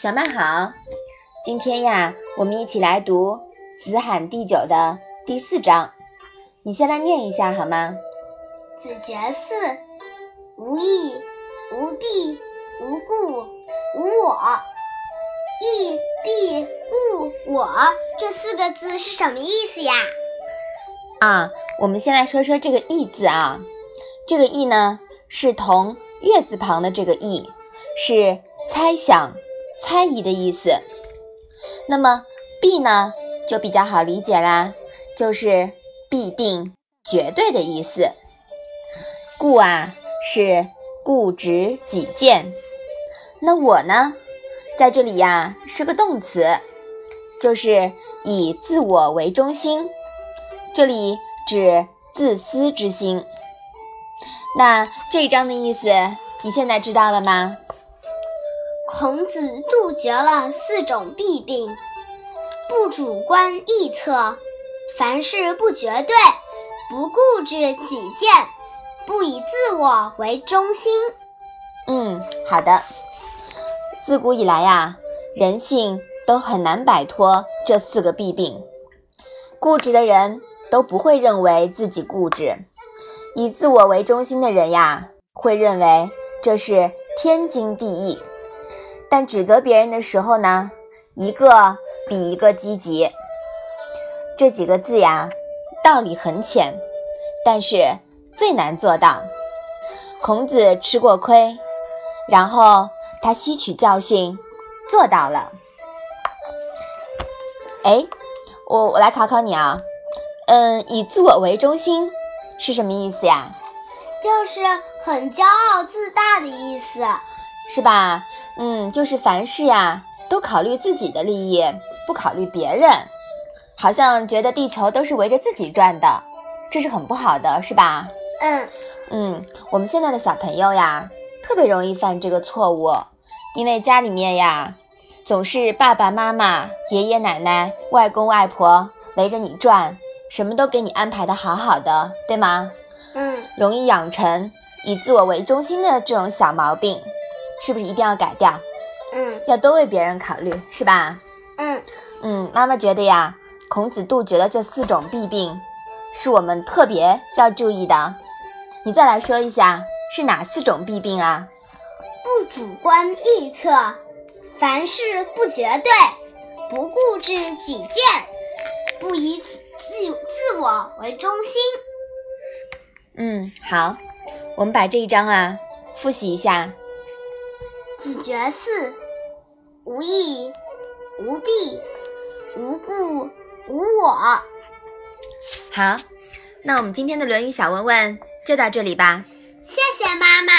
小曼好，今天呀，我们一起来读《子罕第九》的第四章。你先来念一下好吗？子绝四，无义，无弊，无故，无我。义、必、故、我这四个字是什么意思呀？啊，我们先来说说这个“义”字啊。这个“义”呢，是同月字旁的这个“意”，是猜想、猜疑的意思。那么“必”呢，就比较好理解啦，就是必定、绝对的意思。固啊，是固执己见。那我呢，在这里呀，是个动词，就是以自我为中心。这里指自私之心。那这一章的意思，你现在知道了吗？孔子杜绝了四种弊病：不主观臆测，凡事不绝对，不固执己见。不以自我为中心。嗯，好的。自古以来呀，人性都很难摆脱这四个弊病。固执的人都不会认为自己固执，以自我为中心的人呀，会认为这是天经地义。但指责别人的时候呢，一个比一个积极。这几个字呀，道理很浅，但是。最难做到。孔子吃过亏，然后他吸取教训，做到了。哎，我我来考考你啊，嗯，以自我为中心是什么意思呀？就是很骄傲自大的意思，是吧？嗯，就是凡事呀都考虑自己的利益，不考虑别人，好像觉得地球都是围着自己转的，这是很不好的，是吧？嗯嗯，我们现在的小朋友呀，特别容易犯这个错误，因为家里面呀，总是爸爸妈妈、爷爷奶奶、外公外婆围着你转，什么都给你安排的好好的，对吗？嗯，容易养成以自我为中心的这种小毛病，是不是一定要改掉？嗯，要多为别人考虑，是吧？嗯嗯，妈妈觉得呀，孔子杜绝了这四种弊病，是我们特别要注意的。你再来说一下是哪四种弊病啊？不主观臆测，凡事不绝对，不固执己见，不以自自我为中心。嗯，好，我们把这一章啊复习一下。子绝嗣，无义，无弊，无故，无我。好，那我们今天的《论语》小问问。就到这里吧，谢谢妈妈。